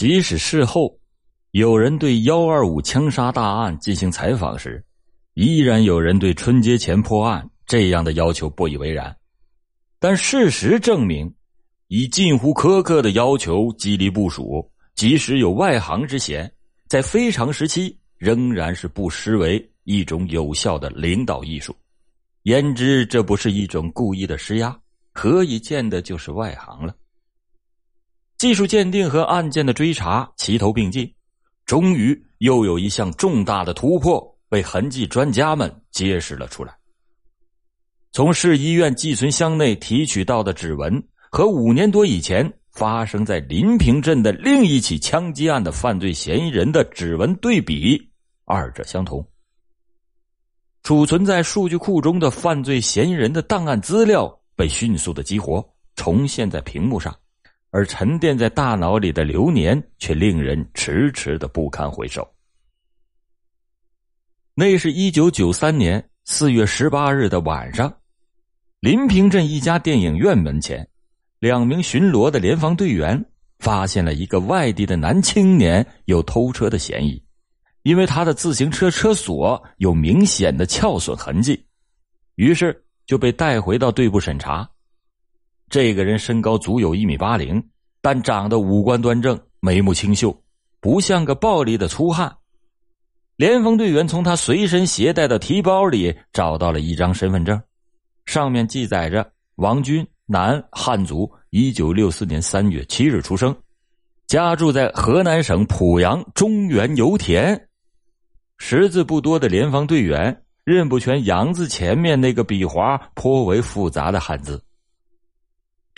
即使事后有人对幺二五枪杀大案进行采访时，依然有人对春节前破案这样的要求不以为然。但事实证明，以近乎苛刻的要求激励部署，即使有外行之嫌，在非常时期仍然是不失为一种有效的领导艺术。言之，这不是一种故意的施压，何以见的就是外行了？技术鉴定和案件的追查齐头并进，终于又有一项重大的突破被痕迹专家们揭示了出来。从市医院寄存箱内提取到的指纹和五年多以前发生在临平镇的另一起枪击案的犯罪嫌疑人的指纹对比，二者相同。储存在数据库中的犯罪嫌疑人的档案资料被迅速的激活，重现在屏幕上。而沉淀在大脑里的流年，却令人迟迟的不堪回首。那是一九九三年四月十八日的晚上，临平镇一家电影院门前，两名巡逻的联防队员发现了一个外地的男青年有偷车的嫌疑，因为他的自行车车锁有明显的撬损痕迹，于是就被带回到队部审查。这个人身高足有一米八零，但长得五官端正，眉目清秀，不像个暴力的粗汉。联防队员从他随身携带的提包里找到了一张身份证，上面记载着王军，男，汉族，一九六四年三月七日出生，家住在河南省濮阳中原油田。识字不多的联防队员认不全“阳”字前面那个笔划颇为复杂的汉字。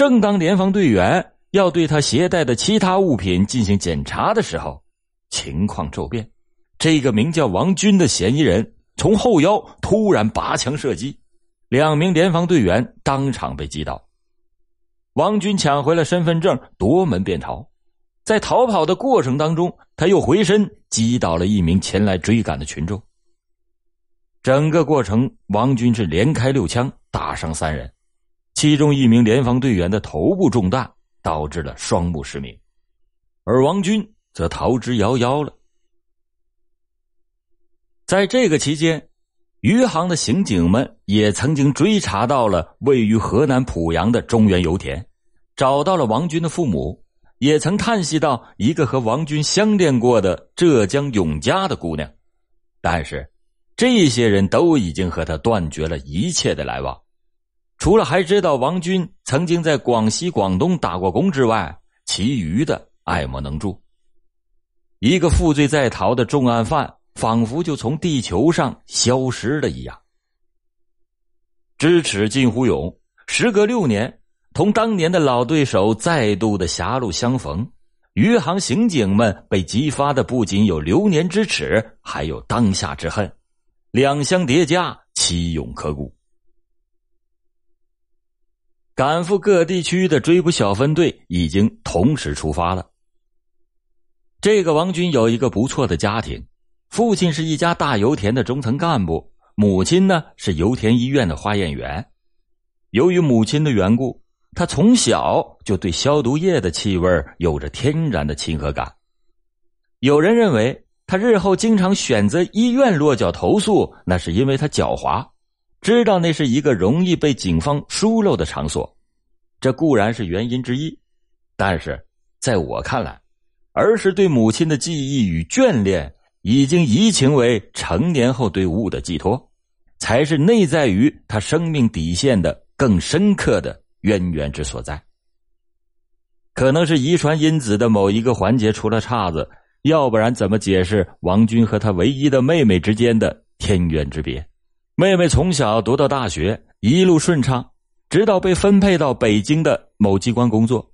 正当联防队员要对他携带的其他物品进行检查的时候，情况骤变。这个名叫王军的嫌疑人从后腰突然拔枪射击，两名联防队员当场被击倒。王军抢回了身份证，夺门便逃。在逃跑的过程当中，他又回身击倒了一名前来追赶的群众。整个过程，王军是连开六枪，打伤三人。其中一名联防队员的头部中弹，导致了双目失明，而王军则逃之夭夭了。在这个期间，余杭的刑警们也曾经追查到了位于河南濮阳的中原油田，找到了王军的父母，也曾探悉到一个和王军相恋过的浙江永嘉的姑娘，但是这些人都已经和他断绝了一切的来往。除了还知道王军曾经在广西、广东打过工之外，其余的爱莫能助。一个负罪在逃的重案犯，仿佛就从地球上消失了一样。知耻近乎勇，时隔六年，同当年的老对手再度的狭路相逢，余杭刑警们被激发的不仅有流年之耻，还有当下之恨，两相叠加，其勇可古。赶赴各地区的追捕小分队已经同时出发了。这个王军有一个不错的家庭，父亲是一家大油田的中层干部，母亲呢是油田医院的化验员。由于母亲的缘故，他从小就对消毒液的气味有着天然的亲和感。有人认为他日后经常选择医院落脚投诉，那是因为他狡猾。知道那是一个容易被警方疏漏的场所，这固然是原因之一，但是在我看来，儿时对母亲的记忆与眷恋，已经移情为成年后对物的寄托，才是内在于他生命底线的更深刻的渊源之所在。可能是遗传因子的某一个环节出了岔子，要不然怎么解释王军和他唯一的妹妹之间的天渊之别？妹妹从小读到大学，一路顺畅，直到被分配到北京的某机关工作。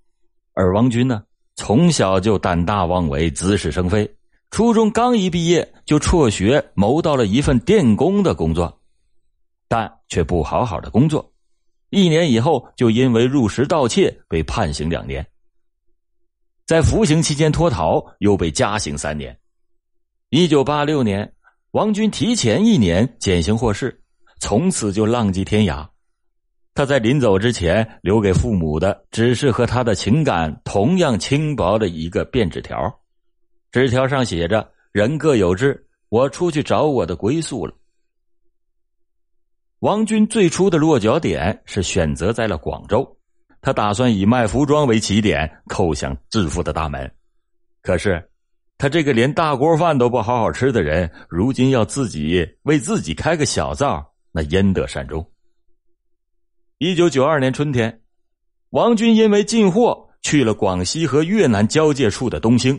而王军呢，从小就胆大妄为，滋事生非。初中刚一毕业，就辍学谋到了一份电工的工作，但却不好好的工作。一年以后，就因为入室盗窃被判刑两年。在服刑期间脱逃，又被加刑三年。一九八六年。王军提前一年减刑获释，从此就浪迹天涯。他在临走之前留给父母的，只是和他的情感同样轻薄的一个便纸条。纸条上写着：“人各有志，我出去找我的归宿了。”王军最初的落脚点是选择在了广州，他打算以卖服装为起点，叩响致富的大门。可是，他这个连大锅饭都不好好吃的人，如今要自己为自己开个小灶，那焉得善终？一九九二年春天，王军因为进货去了广西和越南交界处的东兴。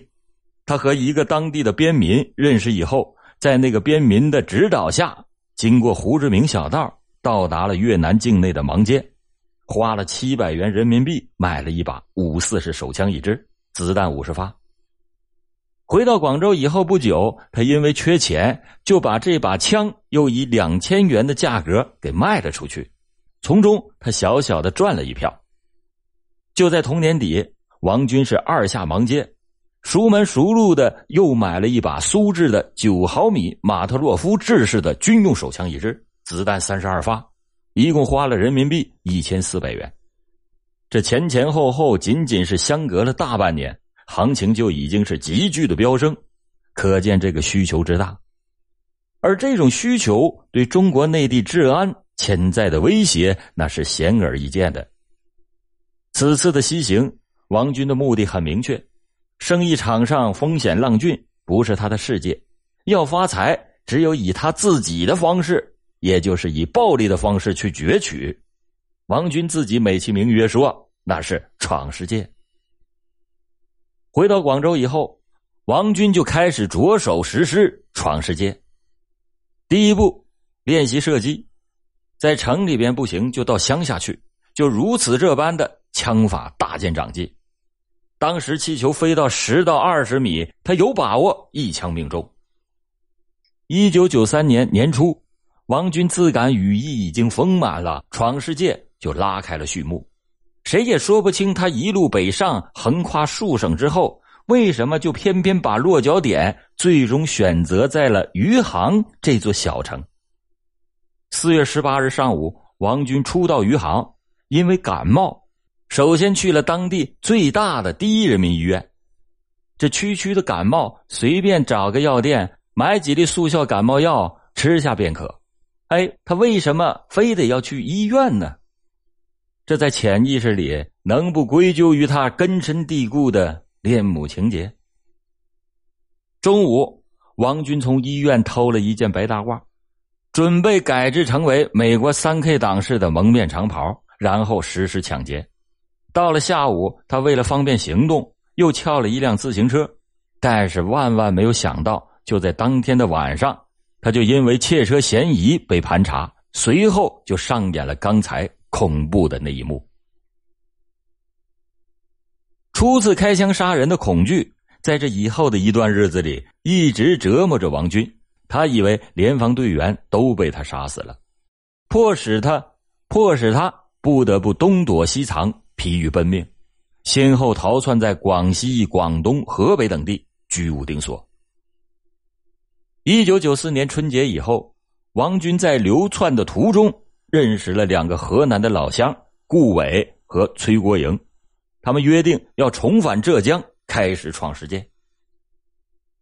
他和一个当地的边民认识以后，在那个边民的指导下，经过胡志明小道，到达了越南境内的芒街，花了七百元人民币买了一把五四式手枪一支，子弹五十发。回到广州以后不久，他因为缺钱，就把这把枪又以两千元的价格给卖了出去。从中，他小小的赚了一票。就在同年底，王军是二下芒街，熟门熟路的又买了一把苏制的九毫米马特洛夫制式的军用手枪一支，子弹三十二发，一共花了人民币一千四百元。这前前后后仅仅是相隔了大半年，行情就已经是急剧的飙升，可见这个需求之大。而这种需求对中国内地治安。潜在的威胁那是显而易见的。此次的西行，王军的目的很明确：生意场上风险浪峻，不是他的世界。要发财，只有以他自己的方式，也就是以暴力的方式去攫取。王军自己美其名曰说，那是闯世界。回到广州以后，王军就开始着手实施闯世界。第一步，练习射击。在城里边不行，就到乡下去，就如此这般的枪法大见长进。当时气球飞到十到二十米，他有把握一枪命中。一九九三年年初，王军自感羽翼已经丰满了，闯世界就拉开了序幕。谁也说不清他一路北上，横跨数省之后，为什么就偏偏把落脚点最终选择在了余杭这座小城。四月十八日上午，王军初到余杭，因为感冒，首先去了当地最大的第一人民医院。这区区的感冒，随便找个药店买几粒速效感冒药吃下便可。哎，他为什么非得要去医院呢？这在潜意识里能不归咎于他根深蒂固的恋母情节？中午，王军从医院偷了一件白大褂。准备改制成为美国三 K 党式的蒙面长袍，然后实施抢劫。到了下午，他为了方便行动，又撬了一辆自行车。但是万万没有想到，就在当天的晚上，他就因为窃车嫌疑被盘查，随后就上演了刚才恐怖的那一幕。初次开枪杀人的恐惧，在这以后的一段日子里一直折磨着王军。他以为联防队员都被他杀死了，迫使他迫使他不得不东躲西藏，疲于奔命，先后逃窜在广西、广东、河北等地，居无定所。一九九四年春节以后，王军在流窜的途中认识了两个河南的老乡顾伟和崔国营，他们约定要重返浙江，开始闯世界。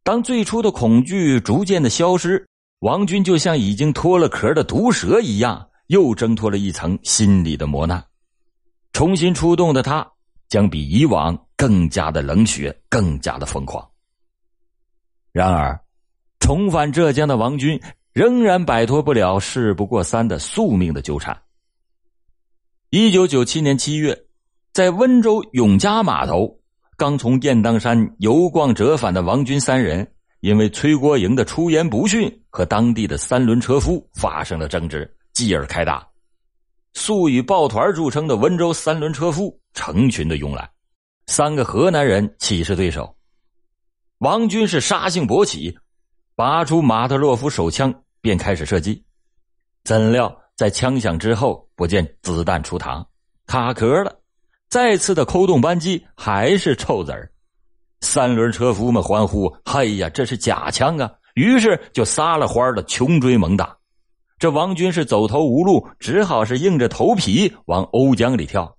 当最初的恐惧逐渐的消失，王军就像已经脱了壳的毒蛇一样，又挣脱了一层心理的磨难。重新出动的他，将比以往更加的冷血，更加的疯狂。然而，重返浙江的王军仍然摆脱不了事不过三的宿命的纠缠。一九九七年七月，在温州永嘉码头。刚从雁荡山游逛折返的王军三人，因为崔国营的出言不逊，和当地的三轮车夫发生了争执，继而开打。素以抱团著称的温州三轮车夫成群的涌来，三个河南人岂是对手？王军是杀性勃起，拔出马特洛夫手枪便开始射击，怎料在枪响之后，不见子弹出膛，卡壳了。再次的扣动扳机，还是臭子儿。三轮车夫们欢呼：“嘿呀，这是假枪啊！”于是就撒了欢的穷追猛打。这王军是走投无路，只好是硬着头皮往瓯江里跳。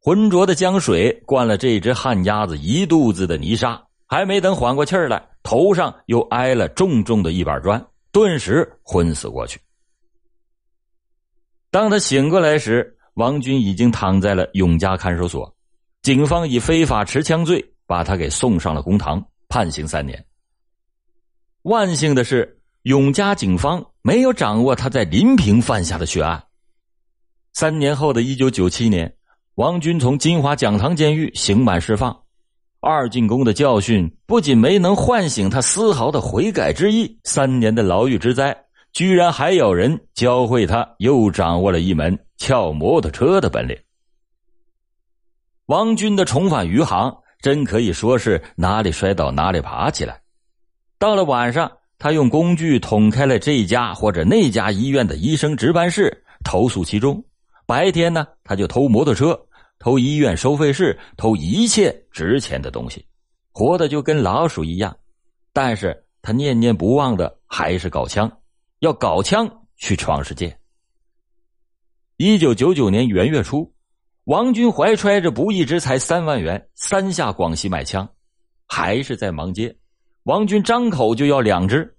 浑浊的江水灌了这只旱鸭子一肚子的泥沙，还没等缓过气儿来，头上又挨了重重的一板砖，顿时昏死过去。当他醒过来时，王军已经躺在了永嘉看守所，警方以非法持枪罪把他给送上了公堂，判刑三年。万幸的是。永嘉警方没有掌握他在临平犯下的血案。三年后的一九九七年，王军从金华讲堂监狱刑满释放。二进宫的教训不仅没能唤醒他丝毫的悔改之意，三年的牢狱之灾，居然还有人教会他又掌握了一门撬摩托车的本领。王军的重返余杭，真可以说是哪里摔倒哪里爬起来。到了晚上。他用工具捅开了这家或者那家医院的医生值班室，投诉其中。白天呢，他就偷摩托车、偷医院收费室、偷一切值钱的东西，活的就跟老鼠一样。但是他念念不忘的还是搞枪，要搞枪去闯世界。一九九九年元月初，王军怀揣着不义之财三万元，三下广西买枪，还是在芒街。王军张口就要两支，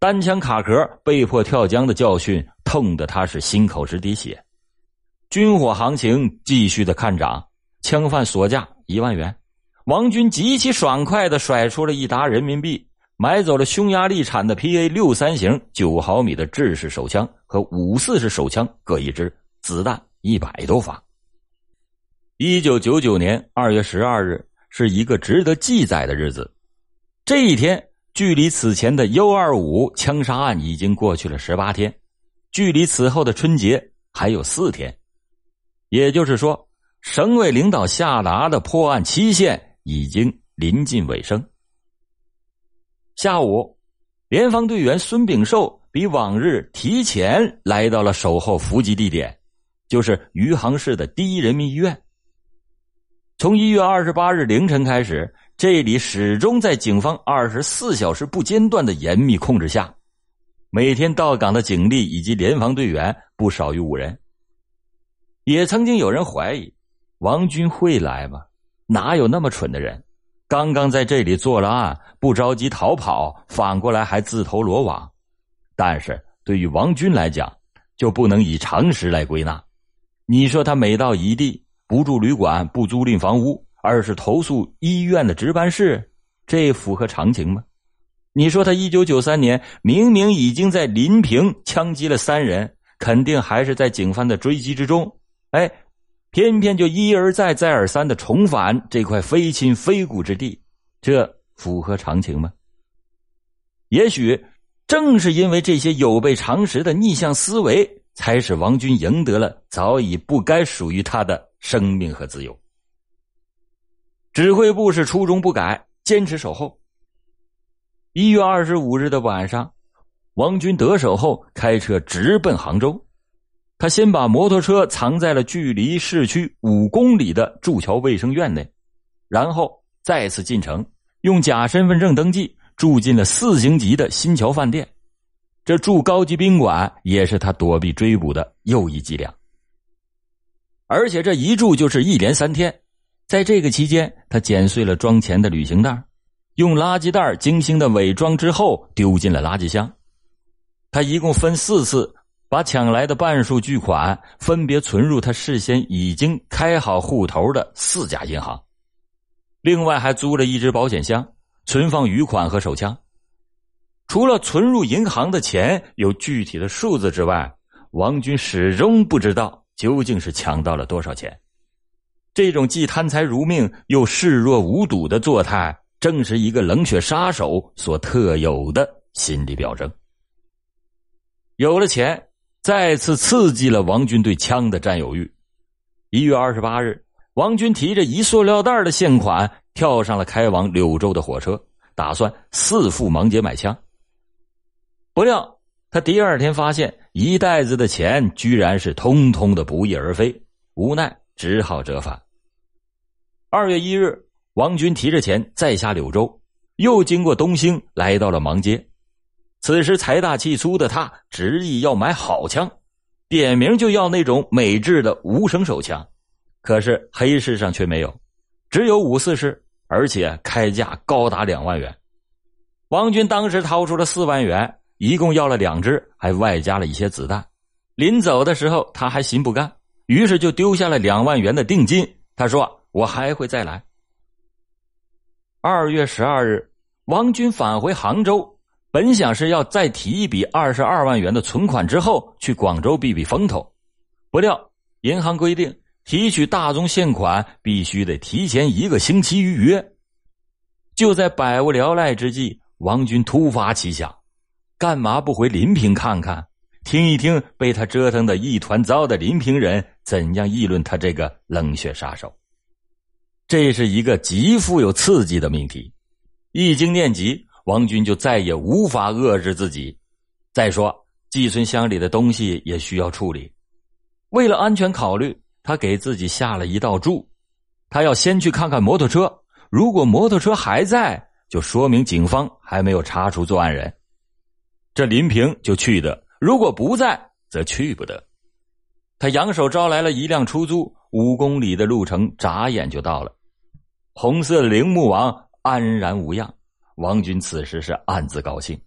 单枪卡壳被迫跳江的教训，痛得他是心口直滴血。军火行情继续的看涨，枪贩锁价一万元，王军极其爽快的甩出了一沓人民币，买走了匈牙利产的 PA 六三型九毫米的制式手枪和五四式手枪各一支，子弹一百多发。一九九九年二月十二日是一个值得记载的日子。这一天，距离此前的“幺二五”枪杀案已经过去了十八天，距离此后的春节还有四天，也就是说，省委领导下达的破案期限已经临近尾声。下午，联防队员孙炳寿比往日提前来到了守候伏击地点，就是余杭市的第一人民医院。从一月二十八日凌晨开始。这里始终在警方二十四小时不间断的严密控制下，每天到岗的警力以及联防队员不少于五人。也曾经有人怀疑王军会来吗？哪有那么蠢的人？刚刚在这里做了案，不着急逃跑，反过来还自投罗网。但是对于王军来讲，就不能以常识来归纳。你说他每到一地，不住旅馆，不租赁房屋。而是投诉医院的值班室，这符合常情吗？你说他一九九三年明明已经在临平枪击了三人，肯定还是在警方的追击之中。哎，偏偏就一而再、再而三的重返这块非亲非故之地，这符合常情吗？也许正是因为这些有悖常识的逆向思维，才使王军赢得了早已不该属于他的生命和自由。指挥部是初衷不改，坚持守候。一月二十五日的晚上，王军得手后开车直奔杭州。他先把摩托车藏在了距离市区五公里的祝桥卫生院内，然后再次进城，用假身份证登记住进了四星级的新桥饭店。这住高级宾馆也是他躲避追捕的又一伎俩。而且这一住就是一连三天。在这个期间，他剪碎了装钱的旅行袋，用垃圾袋精心的伪装之后丢进了垃圾箱。他一共分四次把抢来的半数巨款分别存入他事先已经开好户头的四家银行，另外还租了一只保险箱存放余款和手枪。除了存入银行的钱有具体的数字之外，王军始终不知道究竟是抢到了多少钱。这种既贪财如命又视若无睹的作态，正是一个冷血杀手所特有的心理表征。有了钱，再次刺激了王军对枪的占有欲。一月二十八日，王军提着一塑料袋的现款，跳上了开往柳州的火车，打算四赴芒街买枪。不料，他第二天发现一袋子的钱居然是通通的不翼而飞，无奈。只好折返。二月一日，王军提着钱再下柳州，又经过东兴，来到了芒街。此时财大气粗的他执意要买好枪，点名就要那种美制的无声手枪。可是黑市上却没有，只有五四式，而且开价高达两万元。王军当时掏出了四万元，一共要了两支，还外加了一些子弹。临走的时候，他还心不甘，于是就丢下了两万元的定金。他说：“我还会再来。”二月十二日，王军返回杭州，本想是要再提一笔二十二万元的存款，之后去广州避避风头。不料银行规定。提取大宗现款必须得提前一个星期预约。就在百无聊赖之际，王军突发奇想：干嘛不回临平看看，听一听被他折腾的一团糟的临平人怎样议论他这个冷血杀手？这是一个极富有刺激的命题。一经念及，王军就再也无法遏制自己。再说，寄存箱里的东西也需要处理，为了安全考虑。他给自己下了一道注，他要先去看看摩托车。如果摩托车还在，就说明警方还没有查出作案人，这林平就去的；如果不在，则去不得。他扬手招来了一辆出租，五公里的路程眨眼就到了。红色铃木王安然无恙，王军此时是暗自高兴。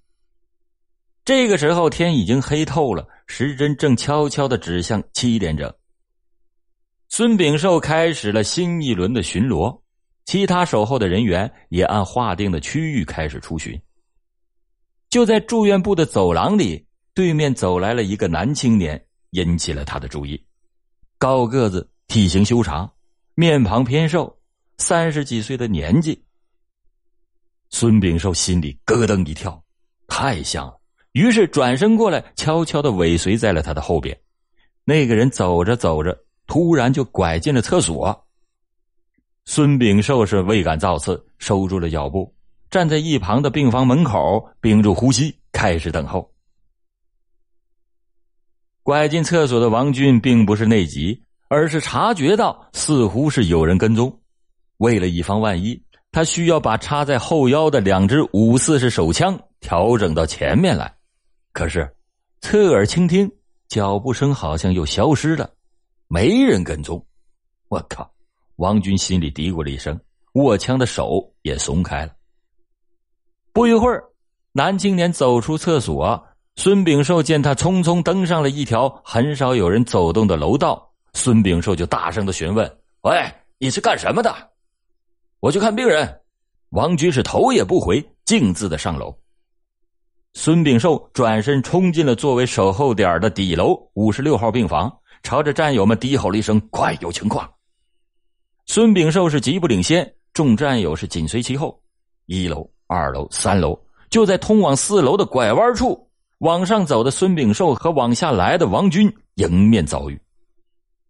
这个时候天已经黑透了，时针正悄悄的指向七点整。孙炳寿开始了新一轮的巡逻，其他守候的人员也按划定的区域开始出巡。就在住院部的走廊里，对面走来了一个男青年，引起了他的注意。高个子，体型修长，面庞偏瘦，三十几岁的年纪。孙炳寿心里咯噔一跳，太像了，于是转身过来，悄悄的尾随在了他的后边。那个人走着走着。突然就拐进了厕所。孙炳寿是未敢造次，收住了脚步，站在一旁的病房门口，屏住呼吸，开始等候。拐进厕所的王军并不是内急，而是察觉到似乎是有人跟踪。为了以防万一，他需要把插在后腰的两支五四式手枪调整到前面来。可是，侧耳倾听，脚步声好像又消失了。没人跟踪，我靠！王军心里嘀咕了一声，握枪的手也松开了。不一会儿，男青年走出厕所，孙炳寿见他匆匆登上了一条很少有人走动的楼道，孙炳寿就大声的询问：“喂，你是干什么的？”“我去看病人。”王军是头也不回，径自的上楼。孙炳寿转身冲进了作为守候点的底楼五十六号病房。朝着战友们低吼了一声：“快，有情况！”孙炳寿是急不领先，众战友是紧随其后。一楼、二楼、三楼，就在通往四楼的拐弯处，往上走的孙炳寿和往下来的王军迎面遭遇。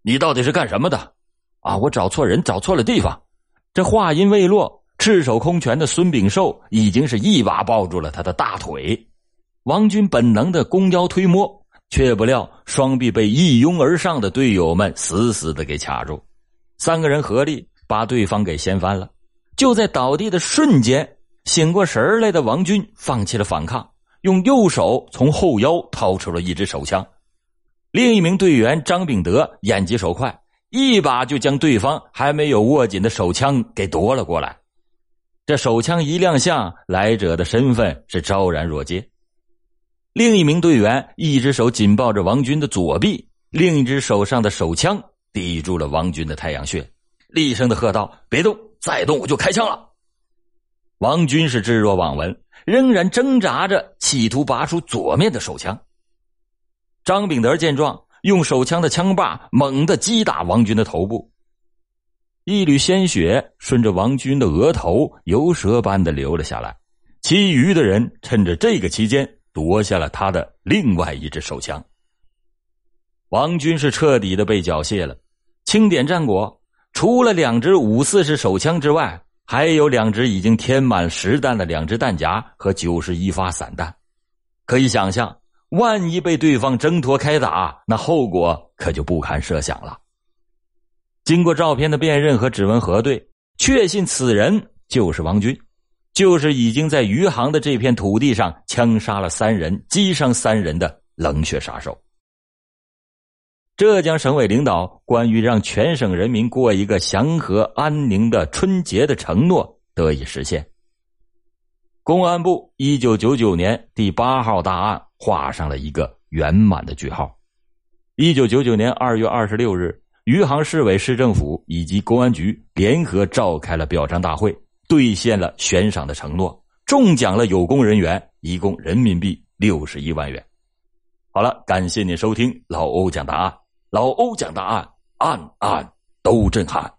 你到底是干什么的？啊，我找错人，找错了地方。这话音未落，赤手空拳的孙炳寿已经是一把抱住了他的大腿。王军本能的弓腰推摸。却不料，双臂被一拥而上的队友们死死的给卡住，三个人合力把对方给掀翻了。就在倒地的瞬间，醒过神来的王军放弃了反抗，用右手从后腰掏出了一支手枪。另一名队员张炳德眼疾手快，一把就将对方还没有握紧的手枪给夺了过来。这手枪一亮相，来者的身份是昭然若揭。另一名队员一只手紧抱着王军的左臂，另一只手上的手枪抵住了王军的太阳穴，厉声的喝道：“别动，再动我就开枪了！”王军是置若罔闻，仍然挣扎着企图拔出左面的手枪。张炳德见状，用手枪的枪把猛地击打王军的头部，一缕鲜血顺着王军的额头游蛇般的流了下来。其余的人趁着这个期间。夺下了他的另外一支手枪。王军是彻底的被缴械了。清点战果，除了两支五四式手枪之外，还有两支已经填满实弹的两支弹夹和九十一发散弹。可以想象，万一被对方挣脱开打，那后果可就不堪设想了。经过照片的辨认和指纹核对，确信此人就是王军。就是已经在余杭的这片土地上枪杀了三人、击伤三人的冷血杀手。浙江省委领导关于让全省人民过一个祥和安宁的春节的承诺得以实现。公安部一九九九年第八号大案画上了一个圆满的句号。一九九九年二月二十六日，余杭市委市政府以及公安局联合召开了表彰大会。兑现了悬赏的承诺，中奖了有功人员一共人民币六十一万元。好了，感谢您收听老欧讲答案，老欧讲答案，案案都震撼。